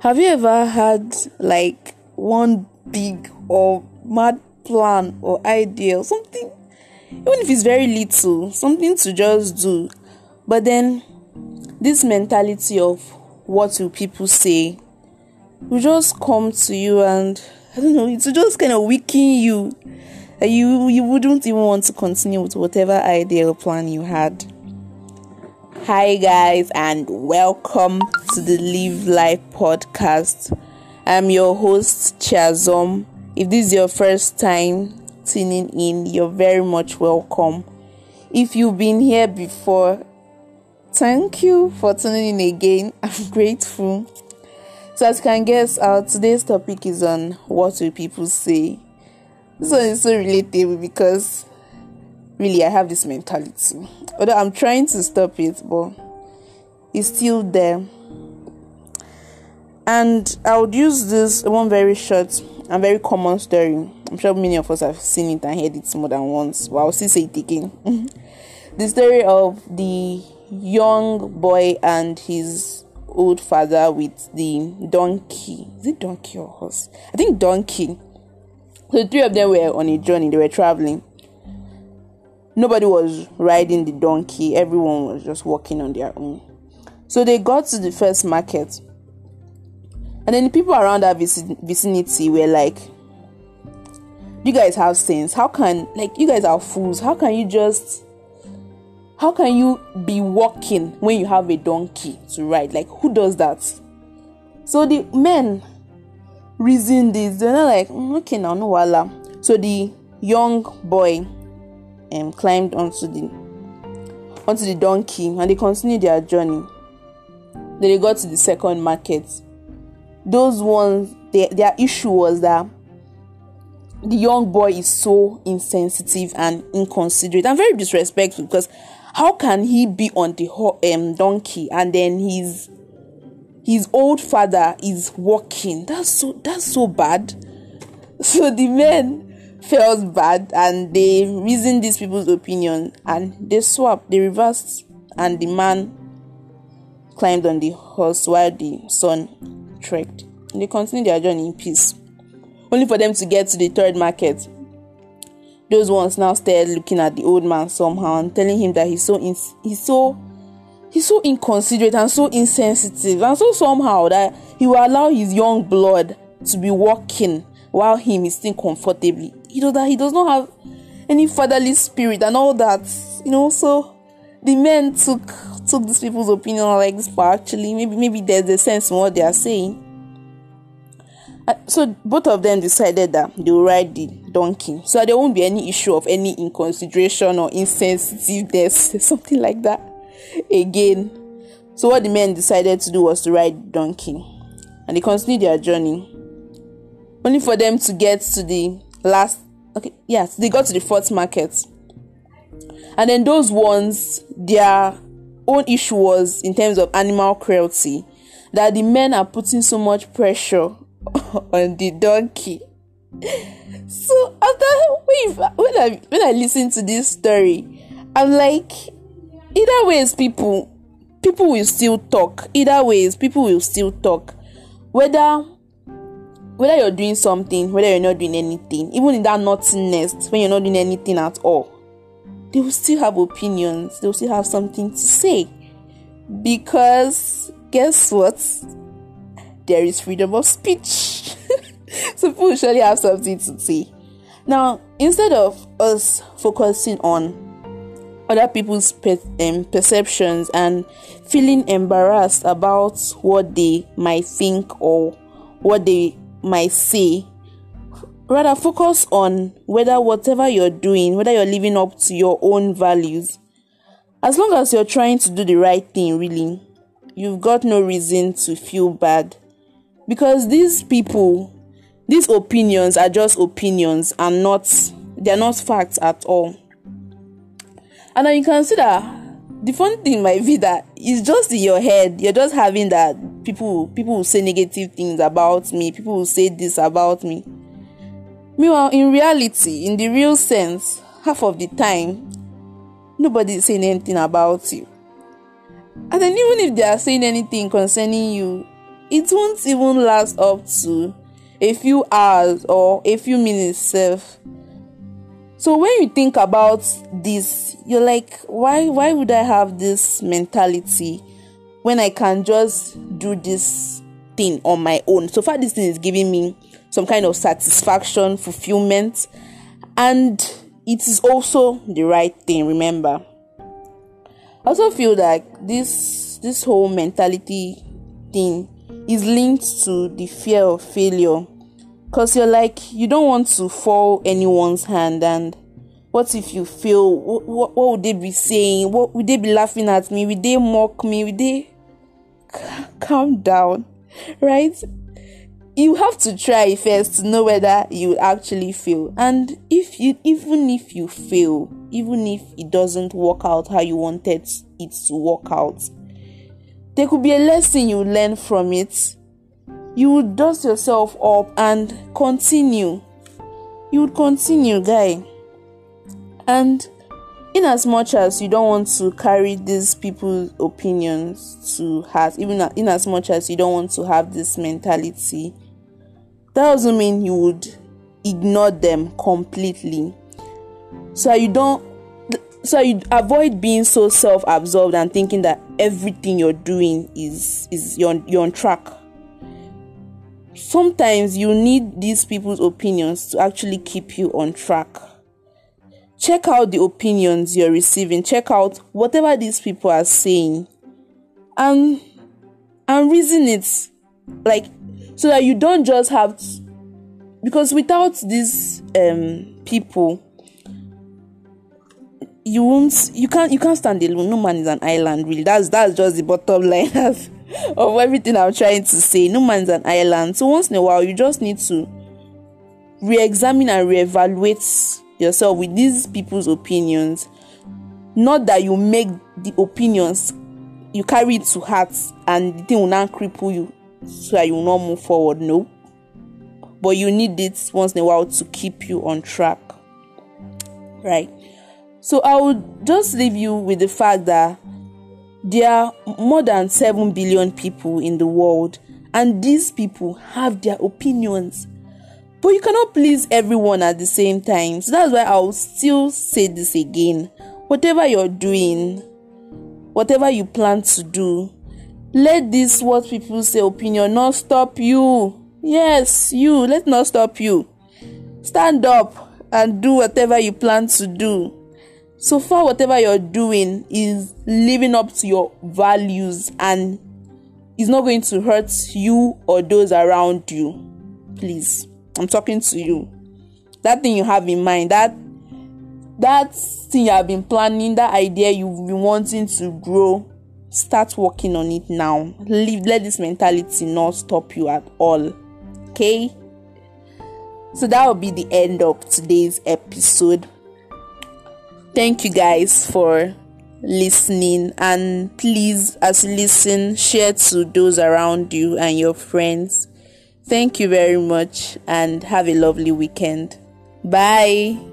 Have you ever had like one big or mad plan or idea or something, even if it's very little, something to just do, but then this mentality of what will people say will just come to you and I don't know, it just kind of weaken you. You you wouldn't even want to continue with whatever idea or plan you had. Hi, guys, and welcome to the Live Life podcast. I'm your host, Chazom. If this is your first time tuning in, you're very much welcome. If you've been here before, thank you for tuning in again. I'm grateful. So, as you can guess, our today's topic is on what will people say. This one is so relatable because really I have this mentality. Although I'm trying to stop it, but it's still there. And I would use this one very short and very common story. I'm sure many of us have seen it and heard it more than once, but I'll still say it again. the story of the young boy and his old father with the donkey. Is it donkey or horse? I think donkey. So the three of them were on a journey, they were traveling nobody was riding the donkey, everyone was just walking on their own. So they got to the first market, and then the people around that vicinity were like, You guys have sense. How can, like, you guys are fools. How can you just, how can you be walking when you have a donkey to ride? Like, who does that? So the men reasoned this. They're not like, mm, Okay, now, no, wala. So the young boy um, climbed onto the onto the donkey and they continued their journey. Then they got to the second market. Those ones, they, their issue was that the young boy is so insensitive and inconsiderate and very disrespectful because how can he be on the um, donkey and then his his old father is walking? That's so that's so bad. So the men felt bad and they reasoned these people's opinion and they swapped, they reversed, and the man climbed on the horse while the son trekked. And they continued their journey in peace. Only for them to get to the third market. Those ones now started looking at the old man somehow and telling him that he's so ins- he's so he's so inconsiderate and so insensitive and so somehow that he will allow his young blood to be walking while him is still comfortably you know that he does not have any fatherly spirit and all that you know so the men took took these people's opinion like this but actually maybe maybe there's a sense in what they are saying. So both of them decided that they will ride the donkey. So there won't be any issue of any inconsideration or insensitiveness something like that again. So what the men decided to do was to ride the donkey. And they continued their journey. Only for them to get to the last okay yes they got to the fourth market. And then those ones their own issue was in terms of animal cruelty that the men are putting so much pressure on the donkey. So after when i when i listen to this story i'm like either ways people people will still talk either ways people will still talk. Whether whether you're doing something, whether you're not doing anything, even in that nothingness, when you're not doing anything at all, they will still have opinions, they will still have something to say. Because guess what? There is freedom of speech. so people surely have something to say. Now, instead of us focusing on other people's pe- um, perceptions and feeling embarrassed about what they might think or what they might say. Rather, focus on whether whatever you're doing, whether you're living up to your own values. As long as you're trying to do the right thing, really, you've got no reason to feel bad. Because these people, these opinions are just opinions and not, they're not facts at all. And then you consider the fun thing might be that it's just in your head. You're just having that people people will say negative things about me. People will say this about me. Meanwhile, in reality, in the real sense, half of the time, nobody is saying anything about you. And then even if they are saying anything concerning you, it won't even last up to a few hours or a few minutes self so when you think about this you're like why why would i have this mentality when i can just do this thing on my own. So far this thing is giving me some kind of satisfaction fulfillment and it is also the right thing remember. I also feel like this this whole mentality thing is linked to the fear of failure because you're like you don't want to fall anyone's hand and what if you fail? What, what, what would they be saying? What would they be laughing at me? Would they mock me? Would they calm down right? You have to try first to know whether you actually fail. And if you even if you fail even if it doesn't work out how you wanted it to work out there could be a lesson you learn from it. You would dust yourself up and continue. You would continue, guy. And in as much as you don't want to carry these people's opinions to heart, even in as much as you don't want to have this mentality, that doesn't mean you would ignore them completely. So you don't so you avoid being so self-absorbed and thinking that everything you're doing is is you're, you're on track sometimes you need these people's opinions to actually keep you on track. Check out the opinions you're receiving, check out whatever these people are saying, and and reason it. Like so that you don't just have to, because without these um people you won't you can't you can't stand alone. No man is an island really. That's that's just the bottom line of everything I'm trying to say. No man's an island. So once in a while, you just need to re-examine and re-evaluate yourself with these people's opinions. Not that you make the opinions you carry it to heart and the thing will not cripple you so that you will not move forward. No. But you need it once in a while to keep you on track. Right. So I would just leave you with the fact that there are more than 7 billion people in the world, and these people have their opinions. But you cannot please everyone at the same time. So that's why I'll still say this again. Whatever you're doing, whatever you plan to do, let this what people say opinion not stop you. Yes, you, let not stop you. Stand up and do whatever you plan to do so far whatever you're doing is living up to your values and is not going to hurt you or those around you please i'm talking to you. That thing you have in mind that that thing you have been planning that idea you've been wanting to grow start working on it now. Leave let this mentality not stop you at all. Okay? So that will be the end of today's episode. Thank you guys for listening. And please as you listen share to those around you and your friends. Thank you very much and have a lovely weekend. Bye.